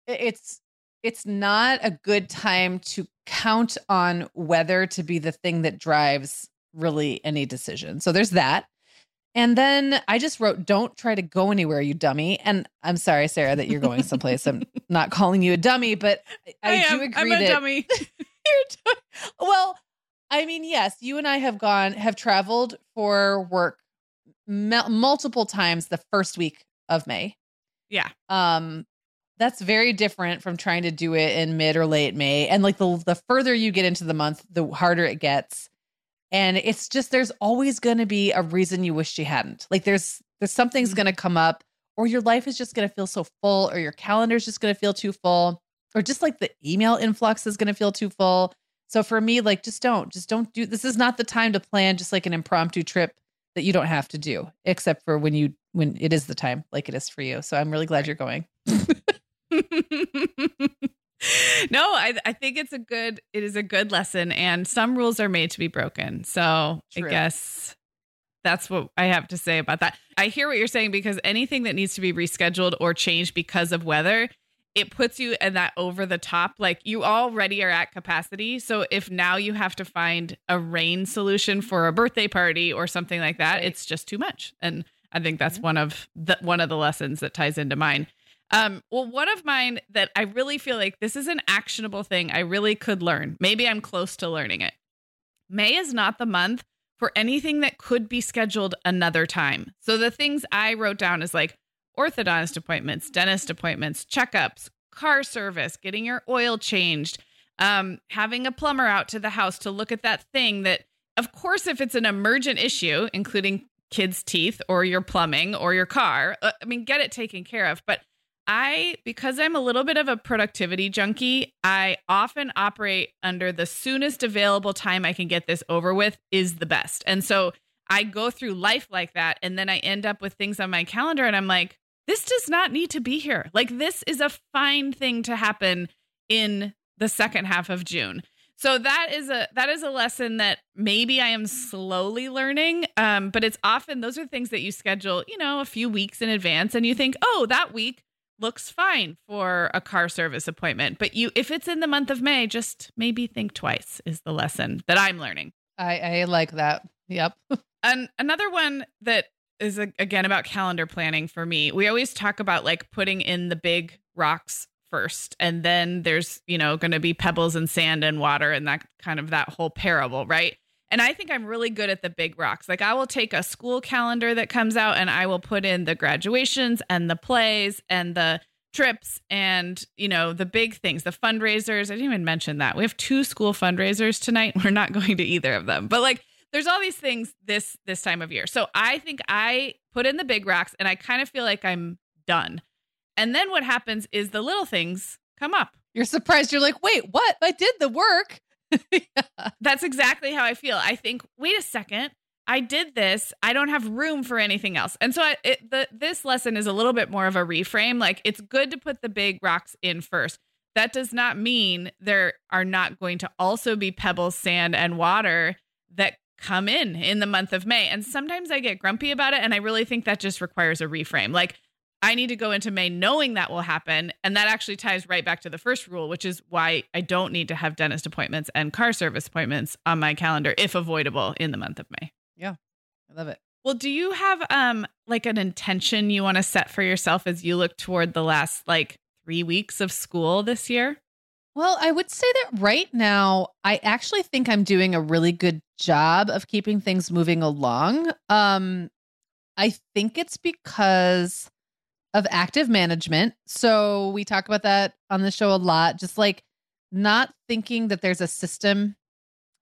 it's it's not a good time to count on weather to be the thing that drives really any decision. So there's that. And then I just wrote, "Don't try to go anywhere, you dummy." And I'm sorry, Sarah, that you're going someplace. I'm not calling you a dummy, but I, I do agree
I'm
a that
dummy.
you're well. I mean, yes, you and I have gone, have traveled for work multiple times the first week of May.
Yeah.
Um, that's very different from trying to do it in mid or late May. And like the the further you get into the month, the harder it gets and it's just there's always going to be a reason you wish you hadn't. Like there's there's something's mm-hmm. going to come up or your life is just going to feel so full or your calendar's just going to feel too full or just like the email influx is going to feel too full. So for me like just don't just don't do this is not the time to plan just like an impromptu trip that you don't have to do except for when you when it is the time like it is for you. So i'm really glad you're going
no, I, I think it's a good it is a good lesson and some rules are made to be broken. So True. I guess that's what I have to say about that. I hear what you're saying because anything that needs to be rescheduled or changed because of weather it puts you in that over the top. Like you already are at capacity. So if now you have to find a rain solution for a birthday party or something like that, right. it's just too much. And I think that's mm-hmm. one of the one of the lessons that ties into mine. Um, well, one of mine that I really feel like this is an actionable thing I really could learn. Maybe I'm close to learning it. May is not the month for anything that could be scheduled another time. So the things I wrote down is like orthodontist appointments, dentist appointments, checkups, car service, getting your oil changed, um, having a plumber out to the house to look at that thing that, of course, if it's an emergent issue, including kids' teeth or your plumbing or your car, uh, I mean, get it taken care of. But I, because I'm a little bit of a productivity junkie, I often operate under the soonest available time I can get this over with is the best. And so I go through life like that. And then I end up with things on my calendar and I'm like, this does not need to be here. Like, this is a fine thing to happen in the second half of June. So that is a that is a lesson that maybe I am slowly learning. Um, but it's often those are things that you schedule, you know, a few weeks in advance, and you think, oh, that week looks fine for a car service appointment. But you, if it's in the month of May, just maybe think twice. Is the lesson that I'm learning.
I, I like that. Yep.
and another one that is again about calendar planning for me. We always talk about like putting in the big rocks first and then there's, you know, going to be pebbles and sand and water and that kind of that whole parable, right? And I think I'm really good at the big rocks. Like I will take a school calendar that comes out and I will put in the graduations and the plays and the trips and you know the big things the fundraisers i didn't even mention that we have two school fundraisers tonight we're not going to either of them but like there's all these things this this time of year. So I think I put in the big rocks and I kind of feel like I'm done. And then what happens is the little things come up.
You're surprised. You're like, wait, what? I did the work.
yeah. That's exactly how I feel. I think, wait a second. I did this. I don't have room for anything else. And so I, it, the, this lesson is a little bit more of a reframe. Like it's good to put the big rocks in first. That does not mean there are not going to also be pebbles, sand, and water that come in in the month of May. And sometimes I get grumpy about it. And I really think that just requires a reframe. Like, I need to go into May knowing that will happen. And that actually ties right back to the first rule, which is why I don't need to have dentist appointments and car service appointments on my calendar if avoidable in the month of May.
Yeah. I love it.
Well, do you have um like an intention you want to set for yourself as you look toward the last like 3 weeks of school this year?
Well, I would say that right now, I actually think I'm doing a really good job of keeping things moving along. Um, I think it's because of active management. So we talk about that on the show a lot, just like not thinking that there's a system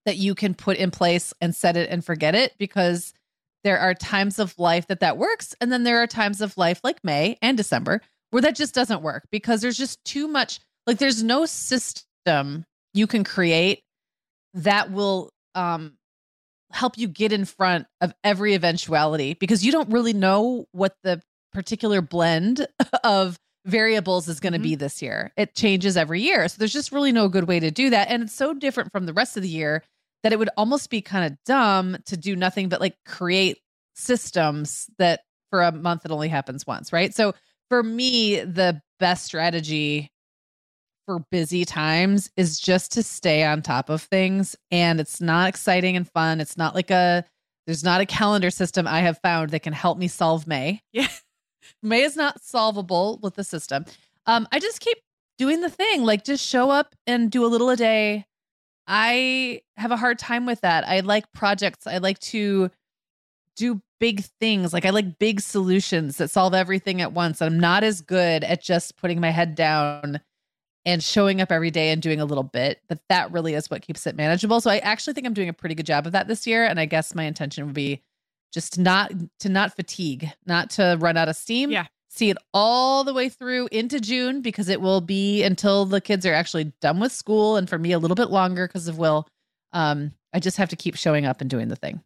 that you can put in place and set it and forget it because there are times of life that that works and then there are times of life like May and December where that just doesn't work because there's just too much like there's no system you can create that will um help you get in front of every eventuality because you don't really know what the particular blend of variables is going to mm-hmm. be this year. It changes every year. So there's just really no good way to do that and it's so different from the rest of the year that it would almost be kind of dumb to do nothing but like create systems that for a month it only happens once, right? So for me the best strategy for busy times is just to stay on top of things. And it's not exciting and fun. It's not like a, there's not a calendar system I have found that can help me solve May.
Yeah.
May is not solvable with the system. Um, I just keep doing the thing, like just show up and do a little a day. I have a hard time with that. I like projects. I like to do big things. Like I like big solutions that solve everything at once. I'm not as good at just putting my head down and showing up every day and doing a little bit. But that really is what keeps it manageable. So I actually think I'm doing a pretty good job of that this year. And I guess my intention would be just not to not fatigue, not to run out of steam.
Yeah.
See it all the way through into June because it will be until the kids are actually done with school and for me a little bit longer because of Will. Um, I just have to keep showing up and doing the thing.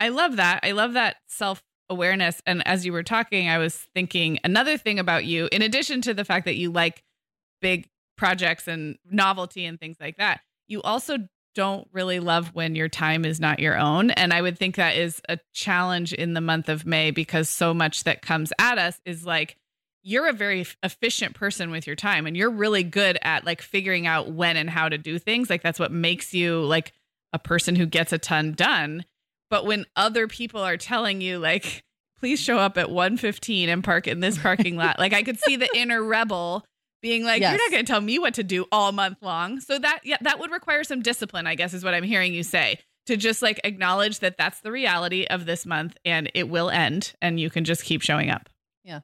I love that. I love that self awareness. And as you were talking, I was thinking another thing about you, in addition to the fact that you like big projects and novelty and things like that. You also don't really love when your time is not your own. And I would think that is a challenge in the month of May because so much that comes at us is like, you're a very efficient person with your time and you're really good at like figuring out when and how to do things. Like that's what makes you like a person who gets a ton done. But when other people are telling you like please show up at 1:15 and park in this parking lot, like I could see the inner rebel being like yes. you're not going to tell me what to do all month long. So that yeah, that would require some discipline, I guess is what I'm hearing you say. To just like acknowledge that that's the reality of this month and it will end and you can just keep showing up.
Yeah.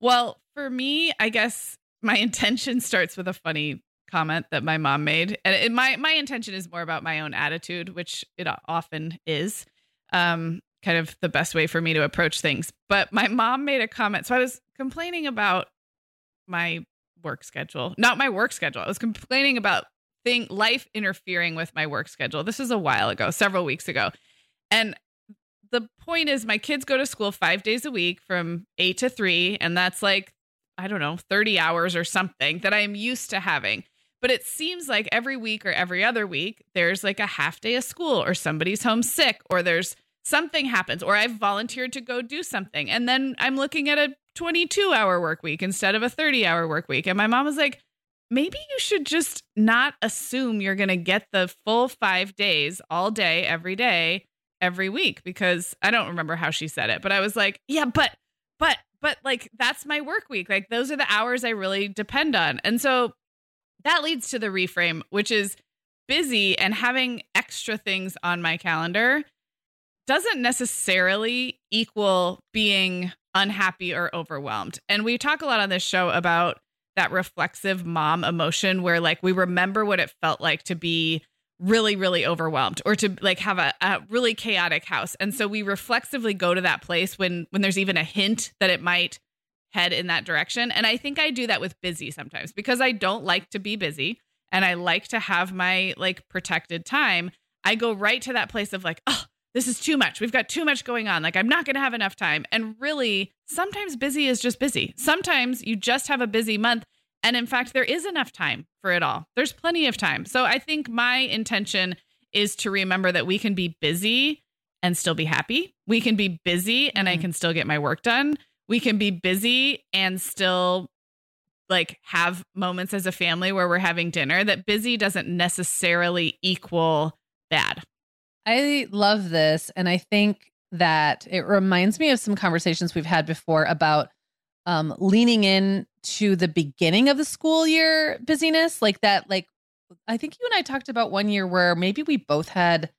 Well, for me, I guess my intention starts with a funny comment that my mom made, and it, my my intention is more about my own attitude, which it often is. Um, kind of the best way for me to approach things. But my mom made a comment, so I was complaining about my work schedule, not my work schedule. I was complaining about thing life interfering with my work schedule. This is a while ago, several weeks ago, and the point is my kids go to school five days a week from eight to three, and that's like, I don't know, 30 hours or something that I'm used to having. But it seems like every week or every other week, there's like a half day of school, or somebody's home sick, or there's something happens, or I've volunteered to go do something. And then I'm looking at a 22 hour work week instead of a 30 hour work week. And my mom was like, maybe you should just not assume you're going to get the full five days all day, every day every week because I don't remember how she said it, but I was like, yeah, but, but, but like that's my work week. Like those are the hours I really depend on. And so that leads to the reframe, which is busy and having extra things on my calendar doesn't necessarily equal being unhappy or overwhelmed. And we talk a lot on this show about that reflexive mom emotion where like we remember what it felt like to be really really overwhelmed or to like have a, a, really chaotic house. And so we reflexively go to that place when when there's even a hint that it might head in that direction. And i think i do that with busy sometimes because i don't like to be busy and i like to have my like protected time. I go right to that place of like oh this is too much we've got too much going on like i'm not going to have enough time and really sometimes busy is just busy sometimes you just have a busy month and in fact, there is enough time for it all. There's plenty of time. So I think my intention is to remember that we can be busy and still be happy. We can be busy and mm-hmm. I can still get my work done. We can be busy and still like have moments as a family where we're having dinner that busy doesn't necessarily equal bad.
I love this and I think that it reminds me of some conversations we've had before about um, leaning in to the beginning of the school year busyness, like that. Like I think you and I talked about one year where maybe we both had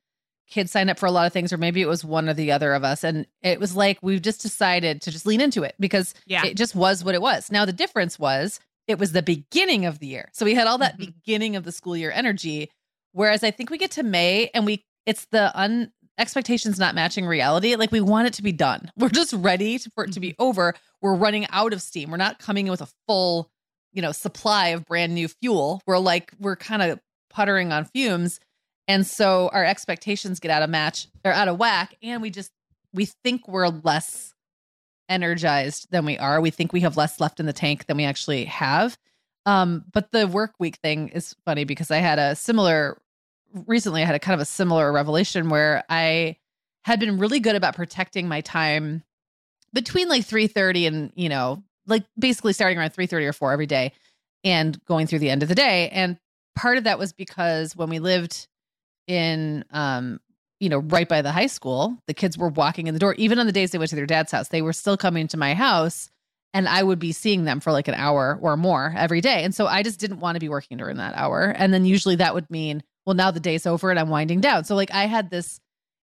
kids sign up for a lot of things, or maybe it was one or the other of us, and it was like we just decided to just lean into it because yeah. it just was what it was. Now the difference was it was the beginning of the year, so we had all that mm-hmm. beginning of the school year energy. Whereas I think we get to May and we it's the un expectations not matching reality. Like we want it to be done. We're just ready to, for it to be mm-hmm. over. We're running out of steam. We're not coming in with a full, you know, supply of brand new fuel. We're like we're kind of puttering on fumes. And so our expectations get out of match or out of whack and we just we think we're less energized than we are. We think we have less left in the tank than we actually have. Um, but the work week thing is funny because I had a similar recently I had a kind of a similar revelation where I had been really good about protecting my time between like 3:30 and, you know, like basically starting around 3:30 or 4 every day and going through the end of the day. And part of that was because when we lived in um you know, right by the high school, the kids were walking in the door even on the days they went to their dad's house. They were still coming to my house and I would be seeing them for like an hour or more every day. And so I just didn't want to be working during that hour. And then usually that would mean well, now the day's over and I'm winding down. So like I had this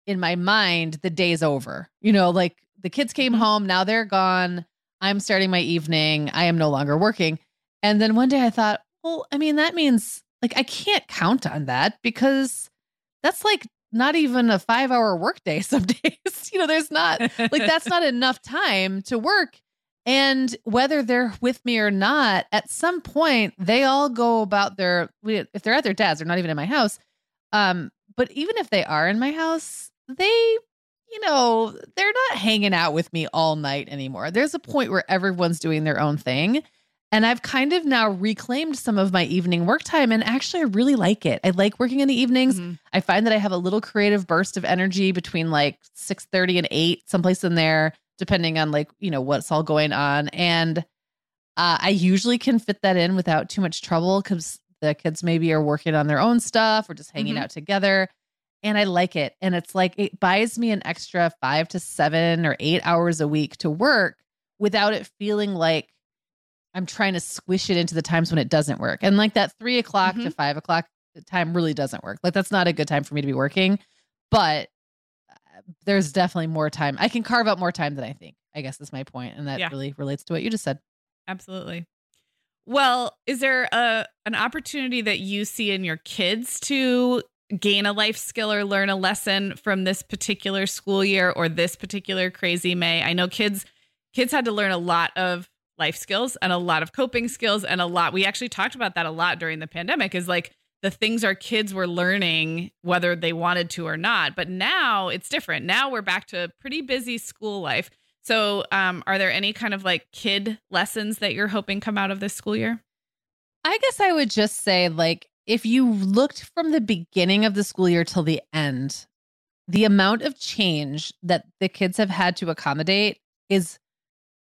in my mind, the day's over. You know, like the kids came mm-hmm. home, now they're gone. I'm starting my evening. I am no longer working. And then one day I thought, well, I mean, that means like I can't count on that because that's like not even a five hour workday some days. you know, there's not like that's not enough time to work. And whether they're with me or not, at some point they all go about their if they're at their dad's, they're not even in my house. Um, but even if they are in my house, they, you know, they're not hanging out with me all night anymore. There's a point where everyone's doing their own thing. And I've kind of now reclaimed some of my evening work time and actually I really like it. I like working in the evenings. Mm-hmm. I find that I have a little creative burst of energy between like 6:30 and 8, someplace in there depending on like, you know, what's all going on. And uh, I usually can fit that in without too much trouble because the kids maybe are working on their own stuff or just hanging mm-hmm. out together. And I like it. And it's like it buys me an extra five to seven or eight hours a week to work without it feeling like I'm trying to squish it into the times when it doesn't work. And like that three o'clock mm-hmm. to five o'clock time really doesn't work. Like that's not a good time for me to be working. But there's definitely more time. I can carve out more time than I think. I guess is my point, and that yeah. really relates to what you just said.
Absolutely. Well, is there a an opportunity that you see in your kids to gain a life skill or learn a lesson from this particular school year or this particular crazy May? I know kids kids had to learn a lot of life skills and a lot of coping skills and a lot we actually talked about that a lot during the pandemic is like the things our kids were learning whether they wanted to or not. But now it's different. Now we're back to a pretty busy school life. So, um, are there any kind of like kid lessons that you're hoping come out of this school year?
I guess I would just say, like, if you looked from the beginning of the school year till the end, the amount of change that the kids have had to accommodate is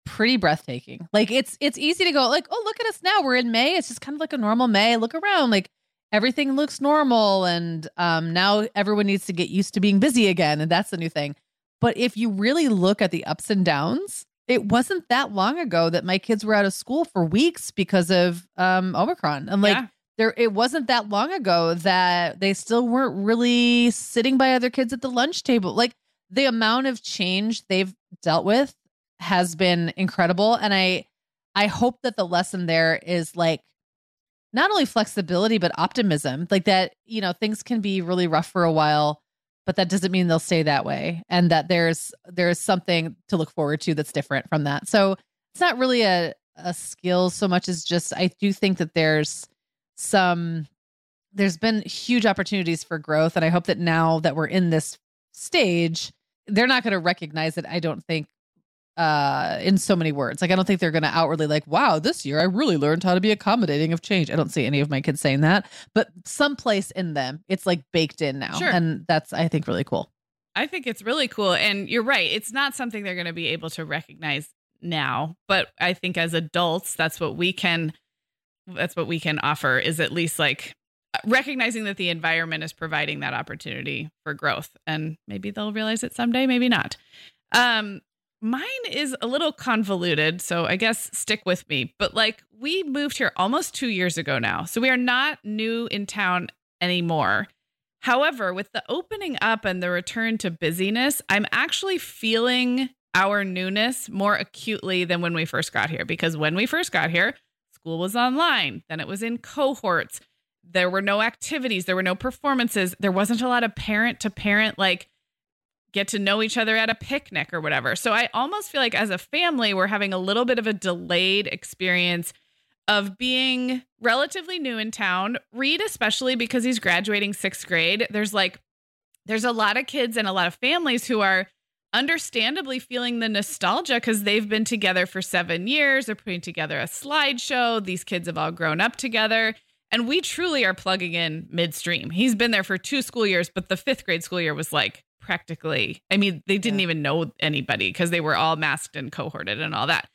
pretty breathtaking. Like it's it's easy to go like, "Oh, look at us now. We're in May. It's just kind of like a normal May. Look around. Like everything looks normal and um now everyone needs to get used to being busy again and that's the new thing." But if you really look at the ups and downs, it wasn't that long ago that my kids were out of school for weeks because of um, Omicron. And like, yeah. there, it wasn't that long ago that they still weren't really sitting by other kids at the lunch table. Like, the amount of change they've dealt with has been incredible. And I, I hope that the lesson there is like, not only flexibility, but optimism. Like that, you know, things can be really rough for a while but that doesn't mean they'll stay that way and that there's there's something to look forward to that's different from that so it's not really a a skill so much as just i do think that there's some there's been huge opportunities for growth and i hope that now that we're in this stage they're not going to recognize it i don't think uh in so many words. Like i don't think they're going to outwardly like wow this year i really learned how to be accommodating of change. I don't see any of my kids saying that but someplace in them it's like baked in now. Sure. and that's i think really cool.
I think it's really cool. And you're right it's not something they're going to be able to recognize now but i think as adults that's what we can that's what we can offer is at least like recognizing that the environment is providing that opportunity for growth. And maybe they'll realize it someday maybe not. Um Mine is a little convoluted, so I guess stick with me. But like we moved here almost 2 years ago now. So we are not new in town anymore. However, with the opening up and the return to busyness, I'm actually feeling our newness more acutely than when we first got here because when we first got here, school was online, then it was in cohorts. There were no activities, there were no performances, there wasn't a lot of parent to parent like get to know each other at a picnic or whatever. So I almost feel like as a family, we're having a little bit of a delayed experience of being relatively new in town. Reed, especially because he's graduating sixth grade, there's like, there's a lot of kids and a lot of families who are understandably feeling the nostalgia because they've been together for seven years. They're putting together a slideshow. These kids have all grown up together. And we truly are plugging in midstream. He's been there for two school years, but the fifth grade school year was like practically. I mean, they didn't yeah. even know anybody because they were all masked and cohorted and all that.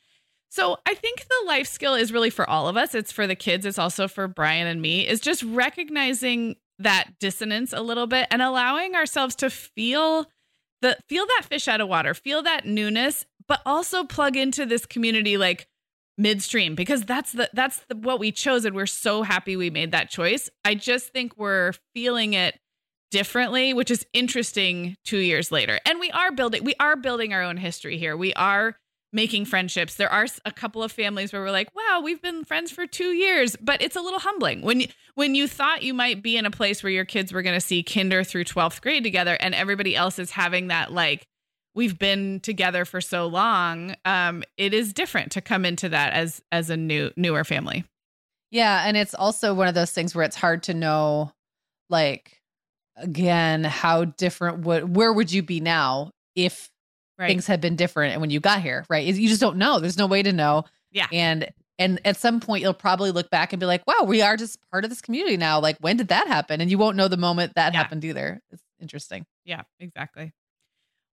So I think the life skill is really for all of us. It's for the kids. It's also for Brian and me. Is just recognizing that dissonance a little bit and allowing ourselves to feel the feel that fish out of water, feel that newness, but also plug into this community like midstream because that's the that's the, what we chose and we're so happy we made that choice. I just think we're feeling it differently, which is interesting 2 years later. And we are building we are building our own history here. We are making friendships. There are a couple of families where we're like, "Wow, we've been friends for 2 years." But it's a little humbling when you, when you thought you might be in a place where your kids were going to see kinder through 12th grade together and everybody else is having that like we've been together for so long um it is different to come into that as as a new newer family
yeah and it's also one of those things where it's hard to know like again how different would where would you be now if right. things had been different and when you got here right you just don't know there's no way to know
yeah
and and at some point you'll probably look back and be like wow we are just part of this community now like when did that happen and you won't know the moment that yeah. happened either it's interesting
yeah exactly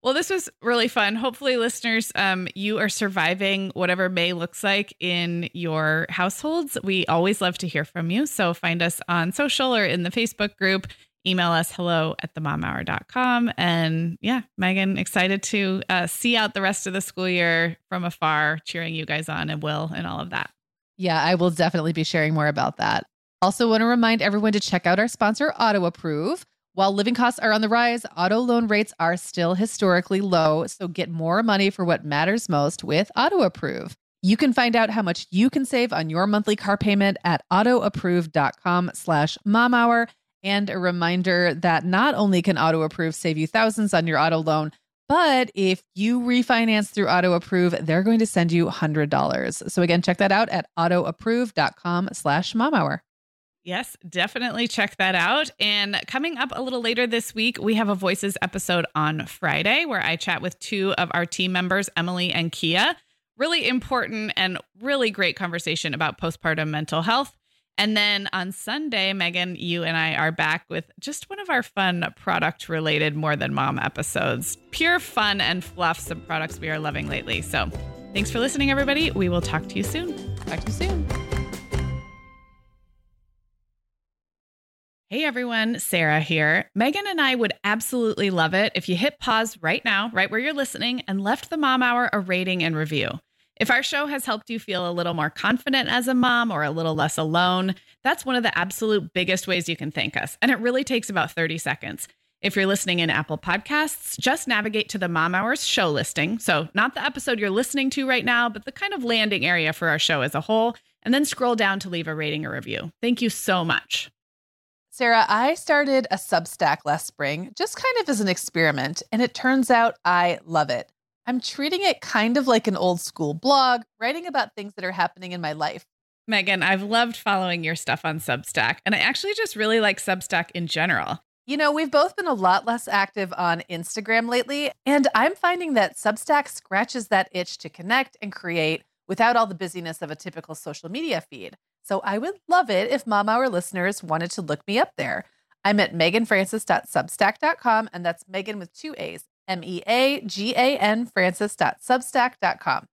Well, this was really fun. Hopefully, listeners, um, you are surviving whatever May looks like in your households. We always love to hear from you. So find us on social or in the Facebook group. Email us hello at themomhour.com. And yeah, Meagan, excited to uh, see out the rest of the school year from afar, cheering you guys on and Will and all of that.
Yeah, I will definitely be sharing more about that. Also, want to remind everyone to check out our sponsor, Auto Approve. While living costs are on the rise, auto loan rates are still historically low. So get more money for what matters most with Auto Approve. You can find out how much you can save on your monthly car payment at autoapprove.com slash mom hour. And a reminder that not only can Auto Approve save you thousands on your auto loan, but if you refinance through Auto Approve, they're going to send you $100. So again, check that out at autoapprove.com slash mom hour.
Yes, definitely check that out. And coming up a little later this week, we have a Voices episode on Friday where I chat with two of our team members, Emily and Kia. Really important and really great conversation about postpartum mental health. And then on Sunday, Meagan, you and I are back with just one of our fun product related More Than Mom episodes. Pure fun and fluff, some products we are loving lately. So thanks for listening, everybody. We will talk to you soon.
Talk to you soon.
Hey everyone, Sarah here. Meagan and I would absolutely love it if you hit pause right now, right where you're listening, and left the Mom Hour a rating and review. If our show has helped you feel a little more confident as a mom or a little less alone, that's one of the absolute biggest ways you can thank us. And it really takes about 30 seconds. If you're listening in Apple Podcasts, just navigate to the Mom Hours show listing. So, not the episode you're listening to right now, but the kind of landing area for our show as a whole, and then scroll down to leave a rating or review. Thank you so much.
Sarah, I started a Substack last spring just kind of as an experiment, and it turns out I love it. I'm treating it kind of like an old school blog, writing about things that are happening in my life.
Meagan, I've loved following your stuff on Substack, and I actually just really like Substack in general.
You know, we've both been a lot less active on Instagram lately, and I'm finding that Substack scratches that itch to connect and create without all the busyness of a typical social media feed. So I would love it if Mom Hour listeners wanted to look me up there. I'm at meaganfrancis.substack.com, and that's Meagan with two A's, M E A G A N Francis.substack.com.